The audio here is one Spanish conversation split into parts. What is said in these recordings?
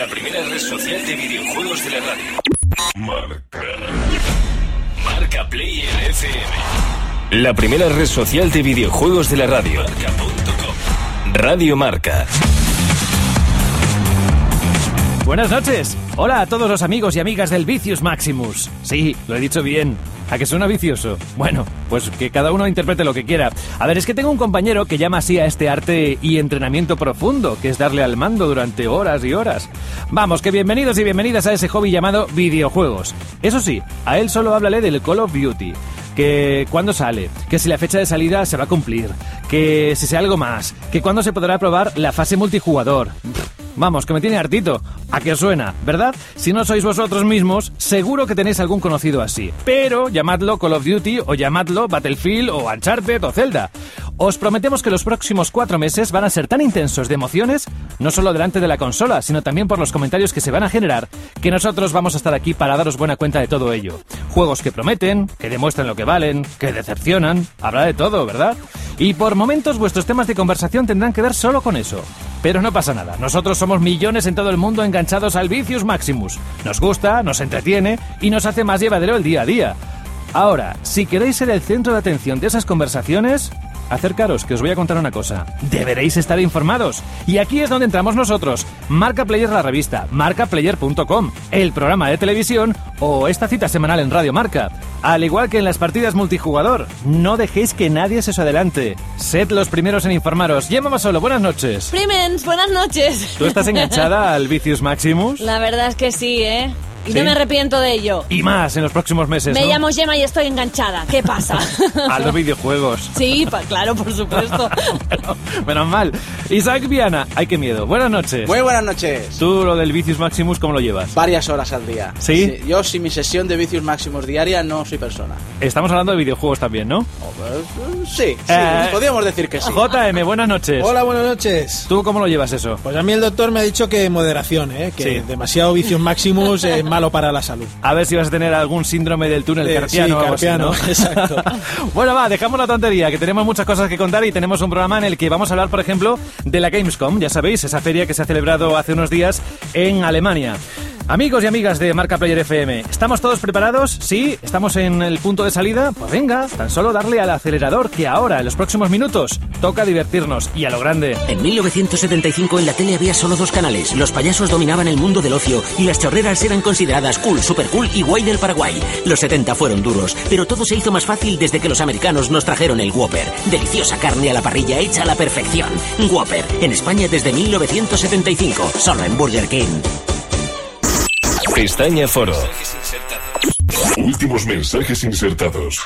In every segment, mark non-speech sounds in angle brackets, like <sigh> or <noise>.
la primera red social de videojuegos de la radio. Marca. Marca Player FM. La primera red social de videojuegos de la radio. Marca.com. Radio Marca. Buenas noches. Hola a todos los amigos y amigas del Vicious Maximus. Sí, lo he dicho bien. ¿A que suena vicioso? Bueno, pues que cada uno interprete lo que quiera. A ver, es que tengo un compañero que llama así a este arte y entrenamiento profundo, que es darle al mando durante horas y horas. Vamos, que bienvenidos y bienvenidas a ese hobby llamado videojuegos. Eso sí, a él solo háblale del Call of Duty que cuándo sale, que si la fecha de salida se va a cumplir, que si sea algo más, que cuándo se podrá probar la fase multijugador. Vamos, que me tiene hartito. ¿A qué suena? ¿Verdad? Si no sois vosotros mismos, seguro que tenéis algún conocido así. Pero llamadlo Call of Duty o llamadlo Battlefield o Uncharted o Zelda. Os prometemos que los próximos cuatro meses van a ser tan intensos de emociones, no solo delante de la consola, sino también por los comentarios que se van a generar, que nosotros vamos a estar aquí para daros buena cuenta de todo ello. Juegos que prometen, que demuestran lo que valen, que decepcionan, habrá de todo, ¿verdad? Y por momentos vuestros temas de conversación tendrán que ver solo con eso. Pero no pasa nada, nosotros somos millones en todo el mundo enganchados al Vicious Maximus. Nos gusta, nos entretiene y nos hace más llevadero el día a día. Ahora, si queréis ser el centro de atención de esas conversaciones, acercaros que os voy a contar una cosa. Deberéis estar informados. Y aquí es donde entramos nosotros. Marca Player la revista, marcaplayer.com, el programa de televisión o esta cita semanal en Radio Marca. Al igual que en las partidas multijugador, no dejéis que nadie se os adelante. Sed los primeros en informaros. Llama solo, buenas noches. Primens, buenas noches. ¿Tú estás enganchada al Vicious Maximus? La verdad es que sí, ¿eh? Y ¿Sí? no me arrepiento de ello. Y más en los próximos meses. Me ¿no? llamo Gemma y estoy enganchada. ¿Qué pasa? <laughs> A los videojuegos. sí, pa- claro, por supuesto. <laughs> Bueno, menos mal. Isaac Viana, ay qué miedo. Buenas noches. Muy buenas noches. ¿Tú lo del Vicious Maximus cómo lo llevas? Varias horas al día. ¿Sí? Yo sin mi sesión de vicios máximos diaria no soy persona. Estamos hablando de videojuegos también, ¿no? Eh, Sí, sí, Eh, podríamos decir que sí. JM, buenas noches. Hola, buenas noches. ¿Tú cómo lo llevas eso? Pues a mí el doctor me ha dicho que moderación, ¿eh? que Sí. demasiado vicios máximos es malo para la salud. A ver si vas a tener algún síndrome del túnel Eh, carpiano sí, así, carpiano, ¿no? <laughs> <laughs> exacto. bueno, va, dejamos la tontería, que tenemos muchas cosas que contar y tenemos un programa en el que vamos a hablar, por ejemplo, de la Gamescom, ya sabéis, esa feria que se ha celebrado hace unos días en Alemania. Amigos y amigas de Marca Player FM, ¿estamos todos preparados? ¿Sí? ¿Estamos en el punto de salida? Pues venga, tan solo darle al acelerador que ahora, en los próximos minutos, toca divertirnos y a lo grande. En 1975 en la tele había solo dos canales. Los payasos dominaban el mundo del ocio y las chorreras eran consideradas cool, super cool y guay del Paraguay. Los 70 fueron duros, pero todo se hizo más fácil desde que los americanos nos trajeron el Whopper. Deliciosa carne a la parrilla hecha a la perfección. Whopper, en España desde 1975, solo en Burger King. Pestaña Foro. Últimos mensajes insertados.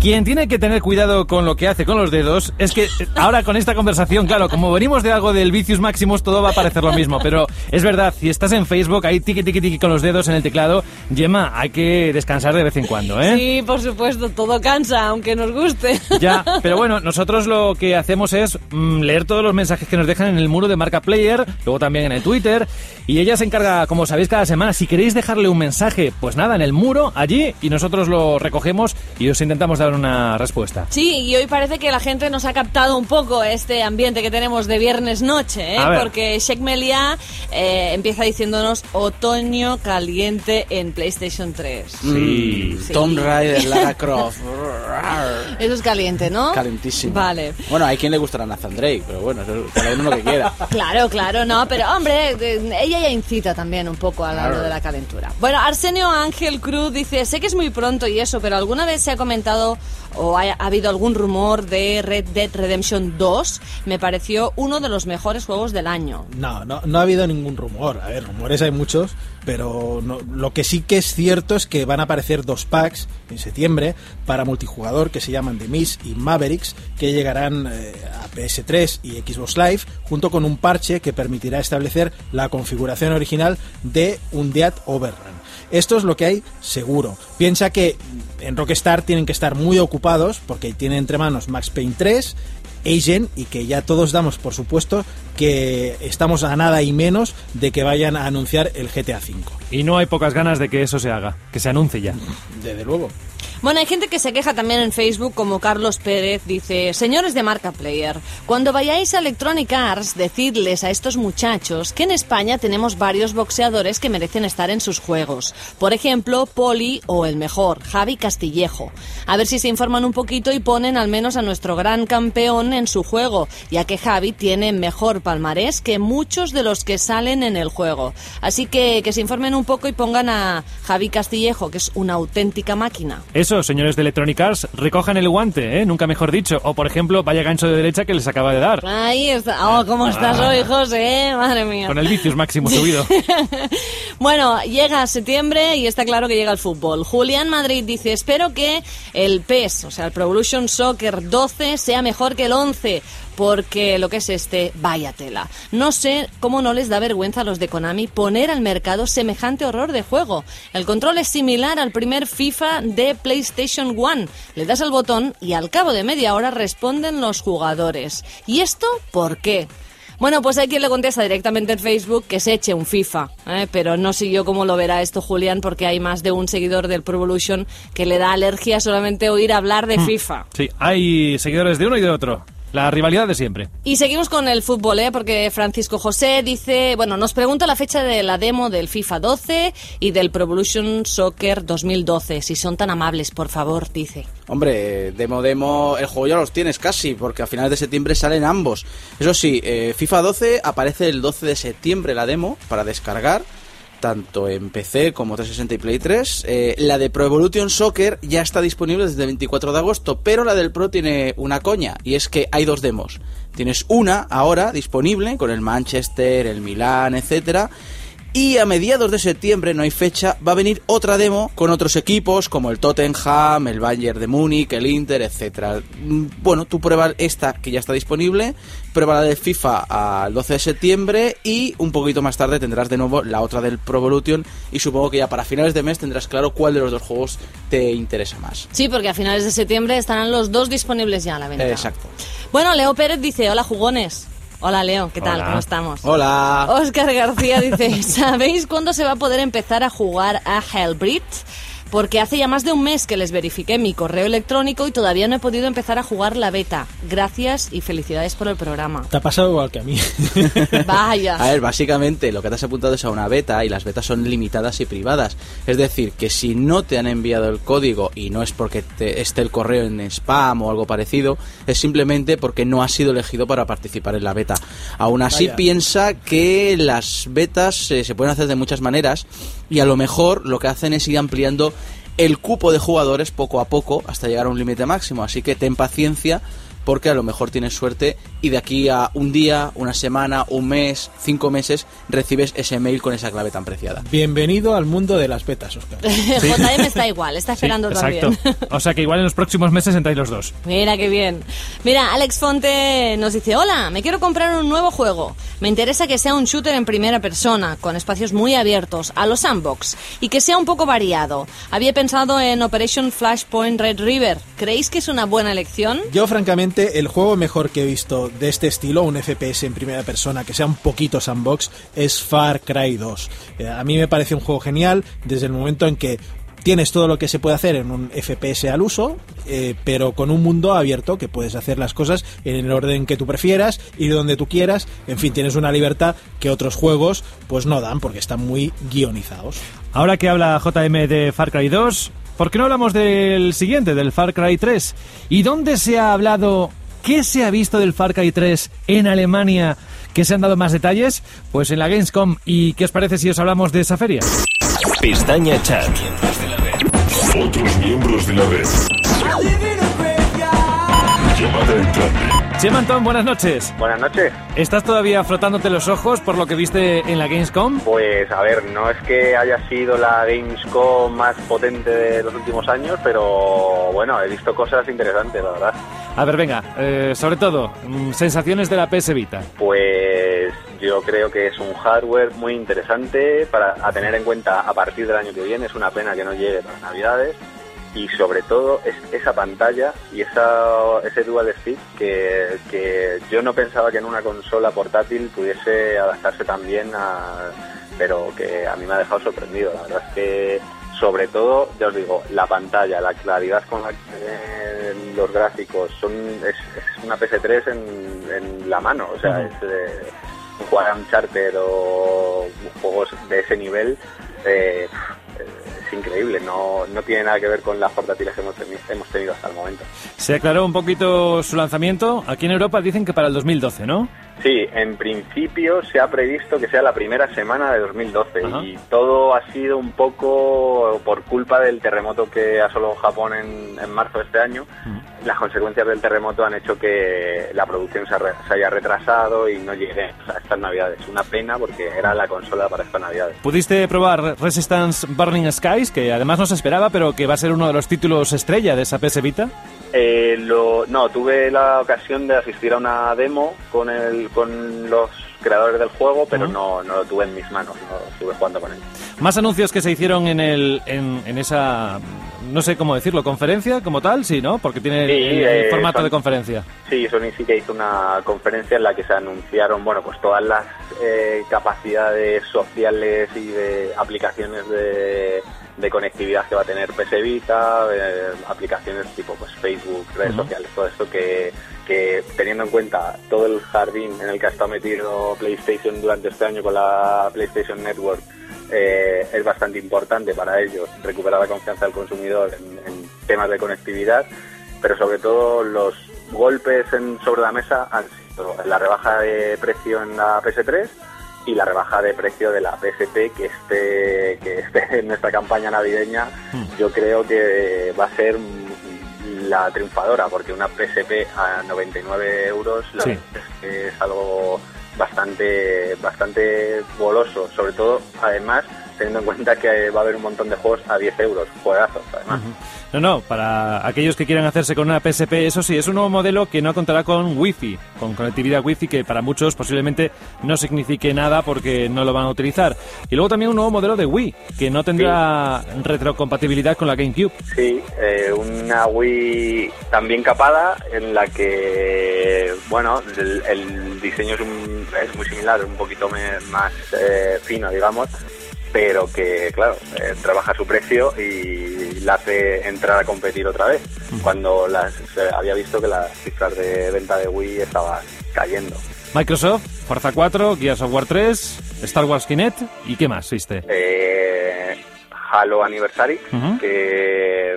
Quien tiene que tener cuidado con lo que hace con los dedos es que eh, ahora con esta conversación, claro, como venimos de algo del Vicious Maximus, todo va a parecer lo mismo. Pero es verdad, si estás en Facebook, ahí tiqui tiqui tiqui con los dedos en el teclado, Gemma, hay que descansar de vez en cuando, ¿eh? Sí, por supuesto, todo cansa, aunque nos guste. <laughs> Ya, pero bueno, nosotros lo que hacemos es mm, leer todos los mensajes que nos dejan en el muro de Marca Player, luego también en el Twitter, y ella se encarga, como sabéis, cada semana. Si queréis dejarle un mensaje, pues nada, en el muro, allí, y nosotros lo recogemos y os intentamos dar una respuesta. Sí, y hoy parece que la gente nos ha captado un poco este ambiente que tenemos de viernes noche, ¿eh? Porque Sheikh Melia eh, empieza diciéndonos otoño caliente en PlayStation 3. Sí. Sí. Tomb Raider, Lara Croft. <laughs> Eso es caliente, ¿no? Calentísimo. Vale. Bueno, hay quien le gustará Nathan Drake, pero bueno, eso cada uno lo que quiera. <laughs> Claro, claro, no, pero hombre, eh, ella ya incita también un poco a lo de la calentura. Bueno, Arsenio Ángel Cruz dice, sé que es muy pronto y eso, pero ¿alguna vez se ha comentado o ha, ha habido algún rumor de Red Dead Redemption 2? Me pareció uno de los mejores juegos del año. No, no, no ha habido ningún rumor. A ver, rumores hay muchos, pero lo que sí que es cierto es que van a aparecer dos packs en septiembre para multijugador que se llaman The Mist y Mavericks, que llegarán eh, a PS3 y Xbox Live, junto con un parche que permitirá establecer la configuración original de un Dead Overrun. Esto es lo que hay seguro. Piensa que en Rockstar tienen que estar muy ocupados porque tienen entre manos Max Payne 3, Agent y que ya todos damos por supuesto que estamos a nada y menos de que vayan a anunciar el GTA V. Y no hay pocas ganas de que eso se haga, que se anuncie ya. Desde luego. Bueno, hay gente que se queja también en Facebook, como Carlos Pérez, dice, señores de marca Player, cuando vayáis a Electronic Arts, decidles a estos muchachos que en España tenemos varios boxeadores que merecen estar en sus juegos. Por ejemplo, Poli o el mejor, Javi Castillejo. A ver si se informan un poquito y ponen al menos a nuestro gran campeón en su juego, ya que Javi tiene mejor palmarés que muchos de los que salen en el juego. Así que que se informen un poco y pongan a Javi Castillejo, que es una auténtica máquina. Eso, señores de Electronic Arts, recojan el guante, ¿eh? Nunca mejor dicho. O, por ejemplo, vaya gancho de derecha que les acaba de dar. Ahí está. Oh, ¿cómo estás hoy, José? Madre mía. Con el vicios máximo <laughs> subido. bueno, llega septiembre y está claro que llega el fútbol. Julián Madrid dice, espero que el PES, o sea, el Pro Evolution Soccer 12, sea mejor que el 11 porque lo que es este, vaya tela. No sé cómo no les da vergüenza a los de Konami poner al mercado semejante horror de juego. El control es similar al primer FIFA de PlayStation 1. Le das al botón y al cabo de media hora responden los jugadores. ¿Y esto por qué? Bueno, pues hay quien le contesta directamente en Facebook que se eche un FIFA, ¿eh? pero no sé yo cómo lo verá esto Julián, porque hay más de un seguidor del Pro Evolution que le da alergia solamente oír hablar de FIFA. Sí, hay seguidores de uno y de otro. La rivalidad de siempre. Y seguimos con el fútbol, ¿eh? porque Francisco José dice, bueno, nos pregunta la fecha de la demo del FIFA 12 y del Pro Evolution Soccer 2012. Si son tan amables, por favor, dice. Hombre, demo, demo, el juego ya los tienes casi, porque a finales de septiembre salen ambos. Eso sí, eh, FIFA 12 aparece el 12 de septiembre la demo para descargar tanto en PC como 360 y Play 3. Eh, la de Pro Evolution Soccer ya está disponible desde el 24 de agosto, pero la del Pro tiene una coña, y es que hay dos demos. Tienes una ahora disponible con el Manchester, el Milan, etcétera, y a mediados de septiembre, no hay fecha, va a venir otra demo con otros equipos como el Tottenham, el Bayern de Múnich, el Inter, etcétera. Mm, bueno, tú pruebas esta que ya está disponible, prueba la de FIFA al 12 de septiembre y un poquito más tarde tendrás de nuevo la otra del Pro Evolution y supongo que ya para finales de mes tendrás claro cuál de los dos juegos te interesa más. Sí, porque a finales de septiembre estarán los dos disponibles ya a la venta. Exacto. Bueno, Leo Pérez dice, hola jugones. Hola Leo, ¿qué tal? Hola. ¿Cómo estamos? Hola. Oscar García dice, <laughs> ¿sabéis cuándo se va a poder empezar a jugar a Hellbreed? Porque hace ya más de un mes que les verifiqué mi correo electrónico y todavía no he podido empezar a jugar la beta. Gracias y felicidades por el programa. Te ha pasado igual que a mí. <laughs> Vaya. A ver, básicamente lo que te has apuntado es a una beta y las betas son limitadas y privadas. Es decir, que si no te han enviado el código y no es porque te esté el correo en spam o algo parecido, es simplemente porque no has sido elegido para participar en la beta. Aún así, Vaya. piensa que las betas eh, se pueden hacer de muchas maneras y a lo mejor lo que hacen es ir ampliando el cupo de jugadores poco a poco hasta llegar a un límite máximo. Así que ten paciencia porque a lo mejor tienes suerte y de aquí a un día, una semana, un mes, cinco meses recibes ese mail con esa clave tan preciada. Bienvenido al mundo de las betas, Oscar. JM está igual, está esperando Sí, también. exacto. O sea que igual en los próximos meses entráis los dos. Mira qué bien. Mira, Alex Fonte nos dice, hola, me quiero comprar un nuevo juego. Me interesa que sea un shooter en primera persona, con espacios muy abiertos, a los sandbox, y que sea un poco variado. Había pensado en Operation Flashpoint Red River. ¿Creéis que es una buena elección? Yo, francamente, el juego mejor que he visto de este estilo, un FPS en primera persona, que sea un poquito sandbox, es Far Cry 2. Eh, a mí me parece un juego genial desde el momento en que tienes todo lo que se puede hacer en un FPS al uso, eh, pero con un mundo abierto que puedes hacer las cosas en el orden que tú prefieras, ir donde tú quieras, en fin, tienes una libertad que otros juegos pues no dan porque están muy guionizados. Ahora que habla JM de Far Cry 2, ¿por qué no hablamos del siguiente, del Far Cry 3? ¿Y dónde se ha hablado, qué se ha visto del Far Cry 3 en Alemania? ¿Que se han dado más detalles? Pues en la Gamescom. ¿Y qué os parece si os hablamos de esa feria? Pestaña Chat. Otros miembros de la red. Llamada entrante. Chema Antón, buenas noches. Buenas noches. ¿Estás todavía frotándote los ojos por lo que viste en la Gamescom? Pues a ver, no es que haya sido la Gamescom más potente de los últimos años, pero bueno, he visto cosas interesantes, la verdad. A ver, venga, eh, sobre todo, mm, sensaciones de la PS Vita. Pues yo creo que es un hardware muy interesante para a tener en cuenta a partir del año que viene. Es una pena que no llegue para Navidades. Y sobre todo es esa pantalla y esa, ese dual stick que, que yo no pensaba que en una consola portátil pudiese adaptarse tan bien a, pero que a mí me ha dejado sorprendido. La verdad es que sobre todo, ya os digo, la pantalla, la claridad con la que eh, los gráficos son es, es una PS3 en, en la mano, o sea, es eh, jugar a Uncharted o juegos de ese nivel eh, es increíble, no, no tiene nada que ver con las portátiles que hemos, hemos tenido hasta el momento. Se aclaró un poquito su lanzamiento. Aquí en Europa dicen que para el 2012, ¿no? Sí, en principio se ha previsto que sea la primera semana de 2012 Ajá. y todo ha sido un poco por culpa del terremoto que asoló Japón en, en marzo de este año. Las consecuencias del terremoto han hecho que la producción se, re- se haya retrasado y no llegue a estas navidades. Una pena porque era la consola para estas navidades. Pudiste probar Resistance Burning Skies, que además no se esperaba, pero que va a ser uno de los títulos estrella de esa PS Vita. Eh, lo, no, tuve la ocasión de asistir a una demo con, el, con los creadores del juego, pero no, no lo tuve en mis manos, no estuve jugando con él. Más anuncios que se hicieron en, el, en, en esa, no sé cómo decirlo, conferencia como tal, sí, ¿no? Porque tiene el, Sí, el eh, formato de conferencia. Sí, Sony sí que hizo una conferencia en la que se anunciaron, bueno, pues todas las eh, capacidades sociales y de aplicaciones de, de conectividad que va a tener PS Vita, eh, aplicaciones tipo pues Facebook, redes sociales, todo esto que, que teniendo en cuenta todo el jardín en el que ha estado metido PlayStation durante este año con la PlayStation Network, eh, es bastante importante para ellos recuperar la confianza del consumidor en, en temas de conectividad, pero sobre todo los golpes en, sobre la mesa han sido la rebaja de precio en la PS3 y la rebaja de precio de la PSP que esté, que esté en esta campaña navideña yo creo que va a ser la triunfadora porque una PSP a 99 euros Sí. es algo bastante bastante goloso sobre todo además teniendo en cuenta que va a haber un montón de juegos a 10 euros juegazos además No, no, para aquellos que quieran hacerse con una PSP, eso sí, es un nuevo modelo que no contará con Wi-Fi, con conectividad Wi-Fi que para muchos posiblemente no signifique nada porque no lo van a utilizar. Y luego también un nuevo modelo de Wii, que no tendrá retrocompatibilidad con la GameCube. Sí, eh, una Wii también capada en la que, bueno, el, el diseño es, un- es muy similar, un poquito más eh, fino, digamos, pero que, claro, eh, trabaja su precio y la hace entrar a competir otra vez, cuando las, se había visto que las cifras de venta de Wii estaban cayendo. Microsoft, Forza 4, Gears of War 3, Star Wars Kinect y ¿qué más viste? eh, Halo Anniversary, que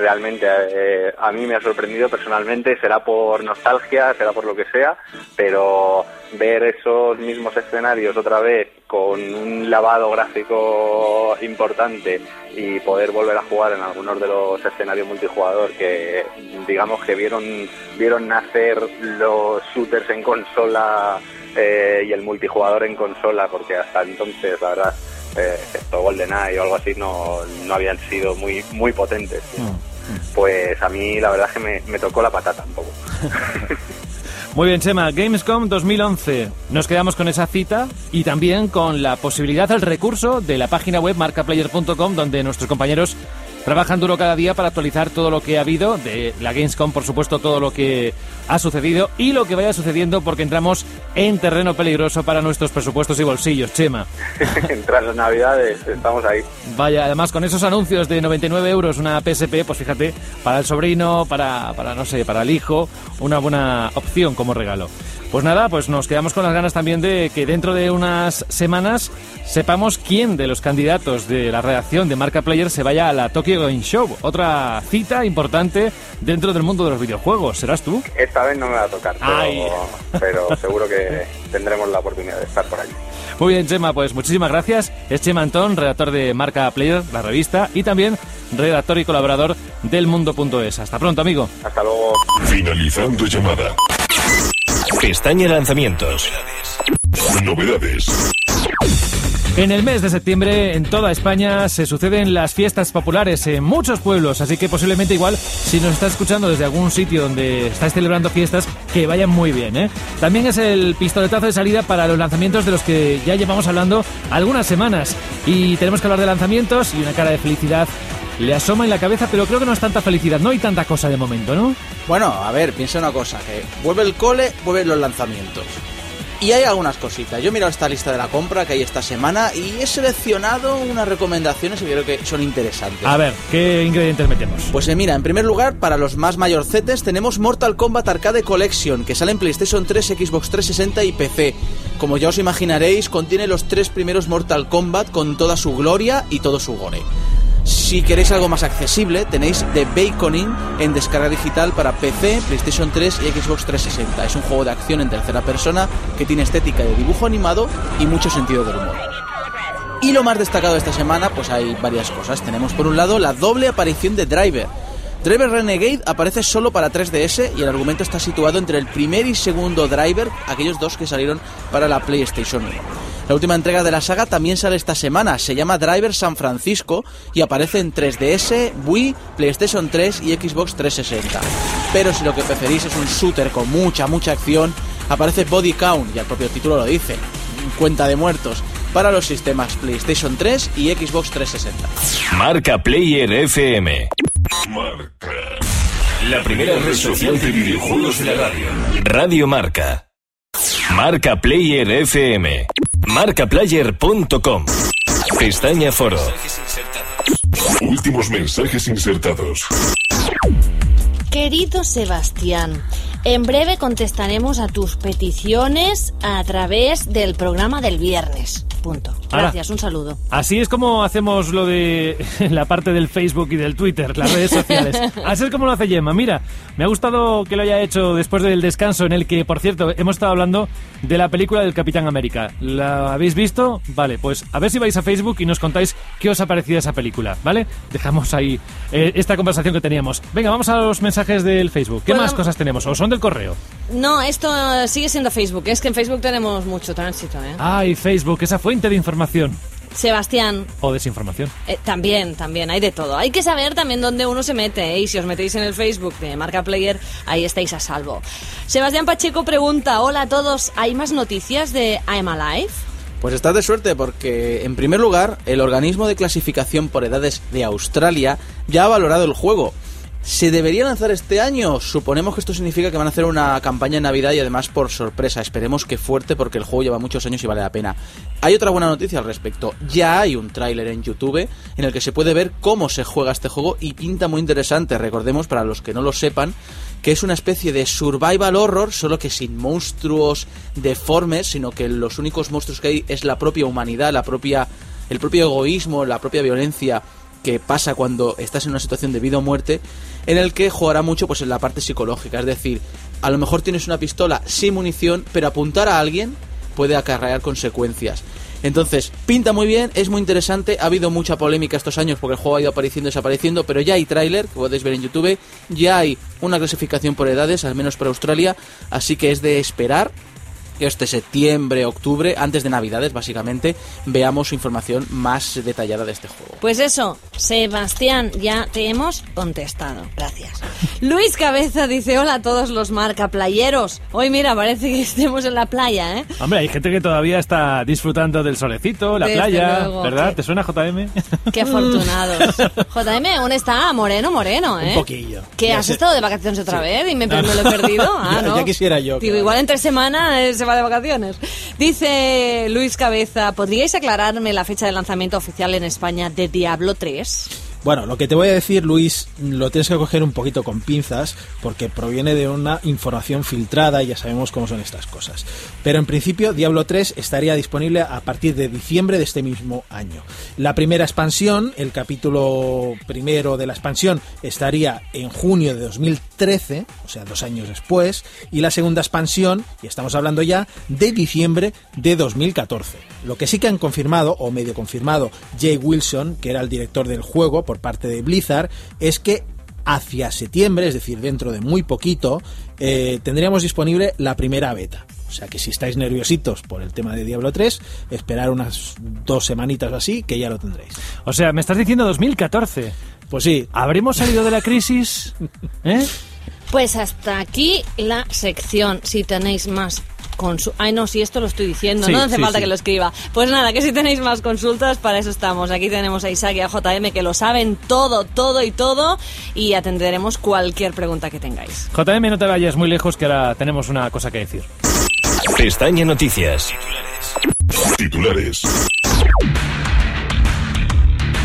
realmente eh, a mí me ha sorprendido personalmente, será por nostalgia, será por lo que sea, pero ver esos mismos escenarios otra vez con un lavado gráfico importante y poder volver a jugar en algunos de los escenarios multijugador que digamos que vieron vieron nacer los shooters en consola eh, y el multijugador en consola porque hasta entonces la verdad eh, excepto GoldenEye o algo así no, no habían sido muy muy potentes pues a mí la verdad es que me, me tocó la patata un poco <laughs> Muy bien, Chema, Gamescom 2011. Nos quedamos con esa cita y también con la posibilidad, el recurso de la página web marcaplayer.com, donde nuestros compañeros trabajan duro cada día para actualizar todo lo que ha habido, de la Gamescom, por supuesto, todo lo que ha sucedido y lo que vaya sucediendo, porque entramos en terreno peligroso para nuestros presupuestos y bolsillos, Chema. <laughs> <laughs> tras las navidades estamos ahí Vaya, además con esos anuncios de 99 euros una PSP, pues fíjate, para el sobrino, para, para no sé, para el hijo, una buena opción como regalo. Pues nada, pues nos quedamos con las ganas también de que dentro de unas semanas sepamos quién de los candidatos de la redacción de Marca Player se vaya a la Tokyo Game Show. Otra cita importante dentro del mundo de los videojuegos. ¿Serás tú? esta vez no me va a tocar pero, <laughs> pero seguro que tendremos la oportunidad de estar por allí Muy bien, Chema, pues muchísimas gracias. Es Chema Antón, redactor de Marca Player, la revista, y también redactor y colaborador del Mundo.es. Hasta pronto, amigo. hasta luego Finalizando llamada. Pestaña lanzamientos. Novedades. En el mes de septiembre en toda España se suceden las fiestas populares en muchos pueblos, así que posiblemente igual si nos estás escuchando desde algún sitio donde estáis celebrando fiestas, que vayan muy bien. ¿eh? También es el pistoletazo de salida para los lanzamientos de los que ya llevamos hablando algunas semanas. Y tenemos que hablar de lanzamientos y una cara de felicidad le asoma en la cabeza, pero creo que no es tanta felicidad, no hay tanta cosa de momento, ¿no? Bueno, a ver, piensa una cosa, que vuelve el cole, vuelven los lanzamientos. Y hay algunas cositas. Yo he mirado esta lista de la compra que hay esta semana y he seleccionado unas recomendaciones que creo que son interesantes. A ver, ¿qué ingredientes metemos? Pues eh, mira, en primer lugar, para los más mayorcetes tenemos Mortal Kombat Arcade Collection, que sale en PlayStation 3, Xbox 360 y PC. Como ya os imaginaréis, contiene los tres primeros Mortal Kombat con toda su gloria y todo su gore. Si queréis algo más accesible, tenéis The Baconing en descarga digital para PC, PlayStation 3 y Xbox 360. Es un juego de acción en tercera persona que tiene estética de dibujo animado y mucho sentido del humor. Y lo más destacado de esta semana, pues hay varias cosas. Tenemos por un lado la doble aparición de Driver. Driver Renegade aparece solo para 3DS y el argumento está situado entre el primer y segundo Driver, aquellos dos que salieron para la PlayStation 1. La última entrega de la saga también sale esta semana, se llama Driver San Francisco y aparece en 3DS, Wii, PlayStation 3 y Xbox 360. Pero si lo que preferís es un shooter con mucha, mucha acción, aparece Body Count, y el propio título lo dice, cuenta de muertos, para los sistemas PlayStation 3 y Xbox 360. Marca Player FM. Marca. La primera red social de videojuegos de la radio. Radio Marca. Marca Player FM. Marcaplayer.com. Pestaña Foro. Últimos mensajes insertados. Querido Sebastián, en breve contestaremos a tus peticiones a través del programa del viernes. Punto. Gracias, un saludo. Así es como hacemos lo de <laughs> la parte del Facebook y del Twitter, las redes sociales. <laughs> Así es como lo hace Gemma. Mira, me ha gustado que lo haya hecho después del descanso en el que, por cierto, hemos estado hablando de la película del Capitán América. ¿La habéis visto? Vale, pues a ver si vais a Facebook y nos contáis qué os ha parecido esa película, ¿vale? Dejamos ahí eh, esta conversación que teníamos. Venga, vamos a los mensajes del Facebook. ¿Qué Bueno, más cosas tenemos? ¿O son del correo? No, esto sigue siendo Facebook. Es que en Facebook tenemos mucho tránsito, ¿eh? Ay, Facebook, esa fuente de información. Sebastián, O desinformación. eh, también, también, hay de todo. Hay que saber también dónde uno se mete, ¿eh? y si os metéis en el Facebook de Marca Player, ahí estáis a salvo. Sebastián Pacheco pregunta, hola a todos, ¿hay más noticias de I'm Alive? Pues estás de suerte porque, en primer lugar, el organismo de clasificación por edades de Australia ya ha valorado el juego. ¿Se debería lanzar este año? Suponemos que esto significa que van a hacer una campaña en Navidad y además por sorpresa. Esperemos que fuerte porque el juego lleva muchos años y vale la pena. Hay otra buena noticia al respecto. Ya hay un tráiler en YouTube en el que se puede ver cómo se juega este juego y pinta muy interesante. Recordemos, para los que no lo sepan, que es una especie de survival horror, solo que sin monstruos deformes, sino que los únicos monstruos que hay es la propia humanidad, la propia, el propio egoísmo, la propia violencia que pasa cuando estás en una situación de vida o muerte, en el que jugará mucho pues en la parte psicológica, es decir, a lo mejor tienes una pistola sin munición, pero apuntar a alguien puede acarrear consecuencias. Entonces, pinta muy bien, es muy interesante, ha habido mucha polémica estos años porque el juego ha ido apareciendo y desapareciendo, pero ya hay tráiler, que podéis ver en YouTube, ya hay una clasificación por edades, al menos para Australia, así que es de esperar este septiembre, octubre, antes de Navidades básicamente, veamos información más detallada de este juego. Pues eso, Sebastián, ya te hemos contestado. Gracias. Luis Cabeza dice, hola a todos los marcaplayeros. Hoy mira, parece que estemos en la playa, ¿eh? Hombre, hay gente que todavía está disfrutando del solecito, la Desde playa, luego, ¿verdad? sí. ¿Te suena JM? Qué afortunados. <laughs> JM, aún está moreno, moreno, ¿eh? Un poquillo. ¿Qué, Ya has sé. estado de vacaciones otra vez y me, me lo he perdido? <laughs> Ah, Ya- ¿no? ya quisiera yo que Digo, vaya. igual entre semana eh, se de vacaciones. Dice Luis Cabeza, ¿podríais aclararme la fecha de lanzamiento oficial en España de Diablo 3? Bueno, lo que te voy a decir, Luis, lo tienes que coger un poquito con pinzas porque proviene de una información filtrada y ya sabemos cómo son estas cosas. Pero en principio, Diablo 3 estaría disponible a partir de diciembre de este mismo año. La primera expansión, el capítulo primero de la expansión, estaría en junio de 2013, o sea, dos años después, y la segunda expansión, y estamos hablando ya, de diciembre de 2014. Lo que sí que han confirmado, o medio confirmado, Jay Wilson, que era el director del juego por parte de Blizzard, es que hacia septiembre, es decir, dentro de muy poquito, eh, tendríamos disponible la primera beta. O sea que si estáis nerviositos por el tema de Diablo 3, esperar unas dos semanitas o así, que ya lo tendréis. O sea, me estás diciendo 2014. Pues sí, ¿Habremos salido de la crisis? <laughs> ¿Eh? Pues hasta aquí la sección. Si tenéis más consultas. Ay, no, si esto lo estoy diciendo, Sí, no hace sí, falta sí. que lo escriba. Pues nada, que si tenéis más consultas, para eso estamos. Aquí tenemos a Isaac y a JM que lo saben todo, todo y todo. Y atenderemos cualquier pregunta que tengáis. JM, no te vayas muy lejos que ahora tenemos una cosa que decir. Pestaña Noticias. Titulares.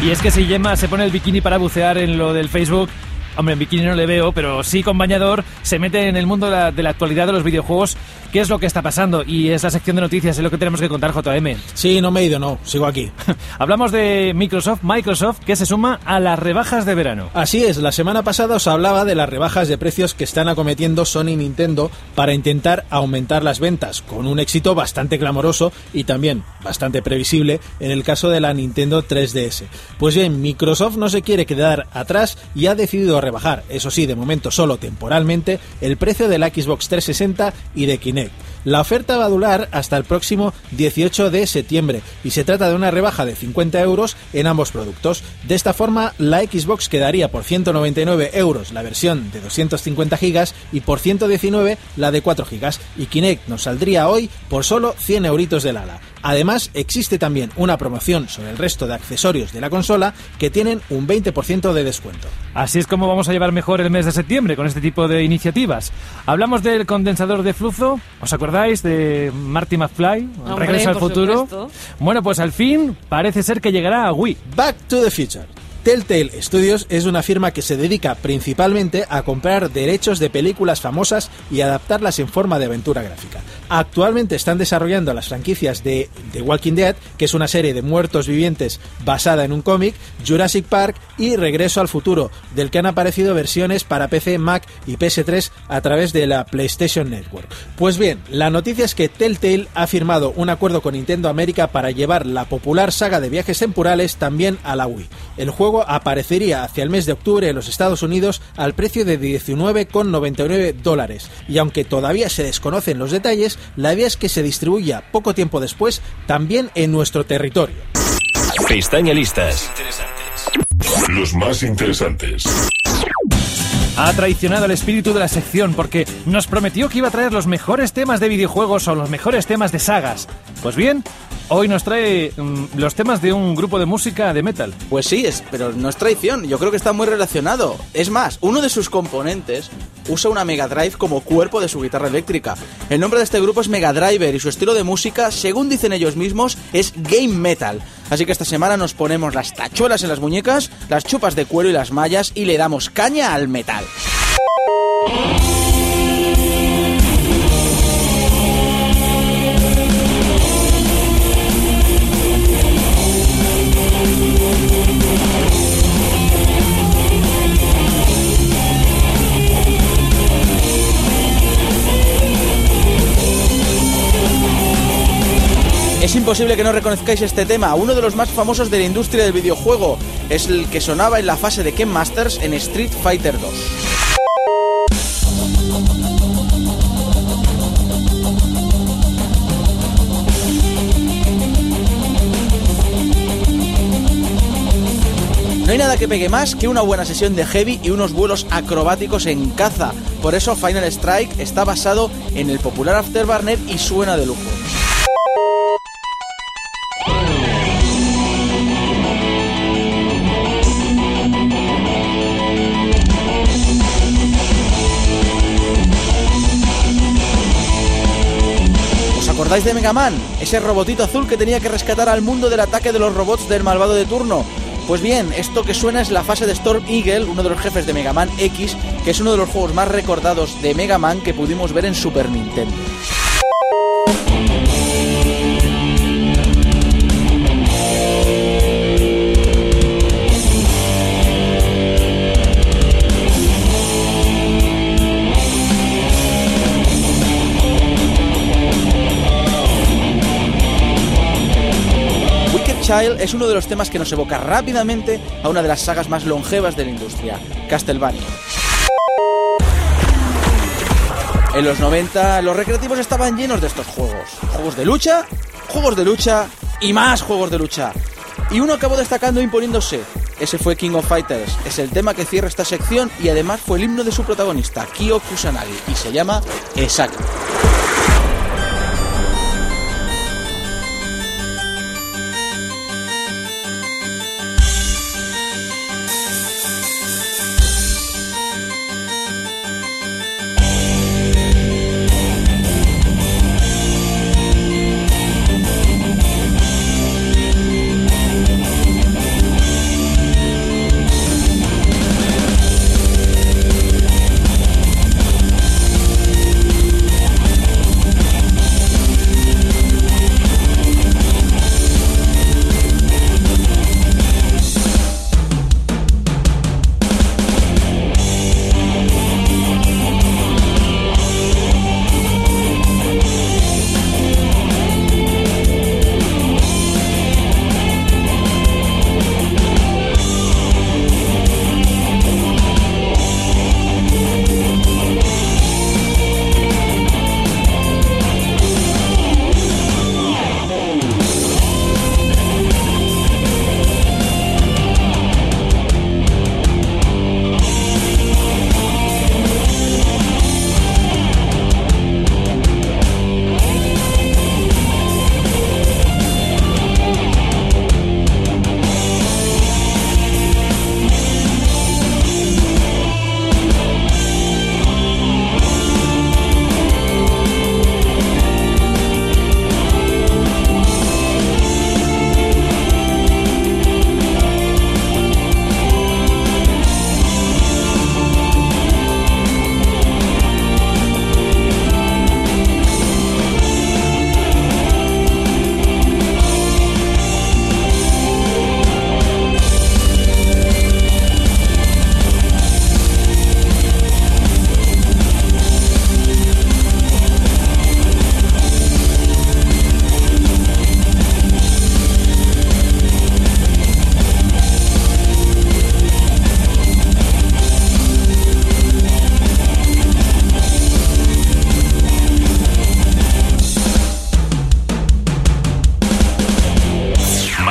Y es que si Gemma se pone el bikini para bucear en lo del Facebook, hombre, en bikini no le veo, pero sí con bañador, se mete en el mundo de la, de la actualidad de los videojuegos, qué es lo que está pasando. Y es la sección de noticias, es lo que tenemos que contar, JM. Sí, no me he ido, no, sigo aquí. <laughs> Hablamos de Microsoft, Microsoft, que se suma a las rebajas de verano. Así es, la semana pasada os hablaba de las rebajas de precios que están acometiendo Sony y Nintendo para intentar aumentar las ventas, con un éxito bastante clamoroso y también bastante previsible en el caso de la Nintendo 3DS. Pues bien, Microsoft no se quiere quedar atrás y ha decidido rebajar, eso sí, de momento solo temporalmente, el precio de la Xbox 360 y de Kinect. La oferta va a durar hasta el próximo 18 de septiembre y se trata de una rebaja de 50 euros en ambos productos. De esta forma, la Xbox quedaría por 199 euros la versión de 250 gigas y por 119 la de 4 gigas y Kinect nos saldría hoy por solo 100 euritos del ala. Además, existe también una promoción sobre el resto de accesorios de la consola que tienen un 20% de descuento. Así es como vamos a llevar mejor el mes de septiembre con este tipo de iniciativas. Hablamos del condensador de flujo, ¿os acordáis de Marty McFly? Hombre, Regreso al futuro. supuesto. Bueno, pues al fin parece ser que llegará a Wii. Back to the Future. Telltale Studios es una firma que se dedica principalmente a comprar derechos de películas famosas y adaptarlas en forma de aventura gráfica. Actualmente están desarrollando las franquicias de The Walking Dead, que es una serie de muertos vivientes basada en un cómic, Jurassic Park y Regreso al Futuro, del que han aparecido versiones para PC, Mac y PS3 a través de la PlayStation Network. Pues bien, la noticia es que Telltale ha firmado un acuerdo con Nintendo América para llevar la popular saga de viajes temporales también a la Wii. El juego aparecería hacia el mes de octubre en los Estados Unidos al precio de 19,99 dólares. Y aunque todavía se desconocen los detalles, la idea es que se distribuya poco tiempo después también en nuestro territorio. Pestaña Listas. Los más interesantes. Ha traicionado el espíritu de la sección porque nos prometió que iba a traer los mejores temas de videojuegos o los mejores temas de sagas. Pues bien, hoy nos trae mm, los temas de un grupo de música de metal. Pues sí, es, pero no es traición, yo creo que está muy relacionado. Es más, uno de sus componentes usa una Mega Drive como cuerpo de su guitarra eléctrica. El nombre de este grupo es Mega Driver y su estilo de música, según dicen ellos mismos, es game metal. Así que esta semana nos ponemos las tachuelas en las muñecas, las chupas de cuero y las mallas y le damos caña al metal. Es imposible que no reconozcáis este tema, uno de los más famosos de la industria del videojuego. Es el que sonaba en la fase de Ken Masters en Street Fighter 2. No hay nada que pegue más que una buena sesión de heavy y unos vuelos acrobáticos en caza. Por eso Final Strike está basado en el popular Afterburner y suena de lujo. Acordáis de Mega Man? Ese robotito azul que tenía que rescatar al mundo del ataque de los robots del malvado de turno. Pues bien, esto que suena es la fase de Storm Eagle, uno de los jefes de Mega Man X, que es uno de los juegos más recordados de Mega Man que pudimos ver en Super Nintendo. Child es uno de los temas que nos evoca rápidamente a una de las sagas más longevas de la industria, Castlevania. En los 90 los recreativos estaban llenos de estos juegos. Juegos de lucha, juegos de lucha y más juegos de lucha. Y uno acabó destacando imponiéndose. Ese fue King of Fighters. Es el tema que cierra esta sección y además fue el himno de su protagonista, Kyo Kusanagi, y se llama Exacto.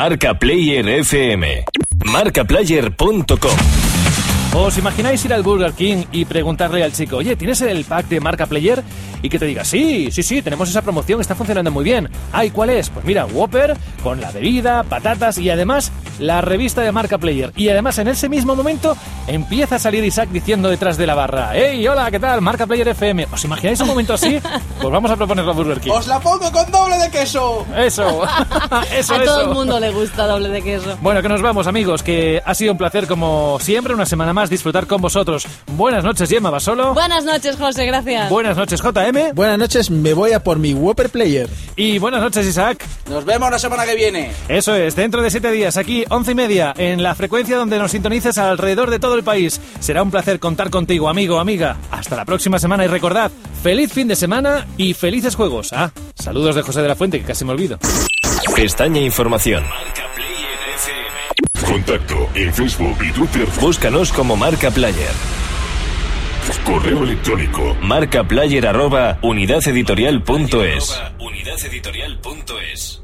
Marca Player FM. Marcaplayer.com. ¿Os imagináis ir al Burger King y preguntarle al chico, oye, ¿tienes el pack de marca Player? Y que te diga, sí, sí, sí, tenemos esa promoción, está funcionando muy bien. Ay, ¿cuál es? Pues mira, Whopper, con la bebida, patatas y además la revista de marca Player. Y además en ese mismo momento empieza a salir Isaac diciendo detrás de la barra, hey, hola, ¿qué tal? Marca Player FM. ¿Os imagináis un momento así? <laughs> Pues vamos a proponerlo a Burger King. ¡Os la pongo con doble de queso! Eso, <laughs> eso, a eso. todo el mundo le gusta doble de queso. Bueno, que nos vamos, amigos, que ha sido un placer, como siempre, una semana más disfrutar con vosotros. Buenas noches, Gemma Basolo. Buenas noches, José, gracias. Buenas noches, JM. Buenas noches, me voy a por mi Whopper Player. Y buenas noches, Isaac. Nos vemos la semana que viene. Eso es, dentro de siete días, aquí, once y media, en la frecuencia donde nos sintonices alrededor de todo el país. Será un placer contar contigo, amigo, amiga. Hasta la próxima semana y recordad, feliz fin de semana y felices juegos. Ah, saludos de José de la Fuente, que casi me olvido. Pestaña Información. Contacto en Facebook y Twitter. Búscanos como Marca Player. Correo electrónico. Marcaplayer arroba unidadeditorial.es. unidadeditorial.es.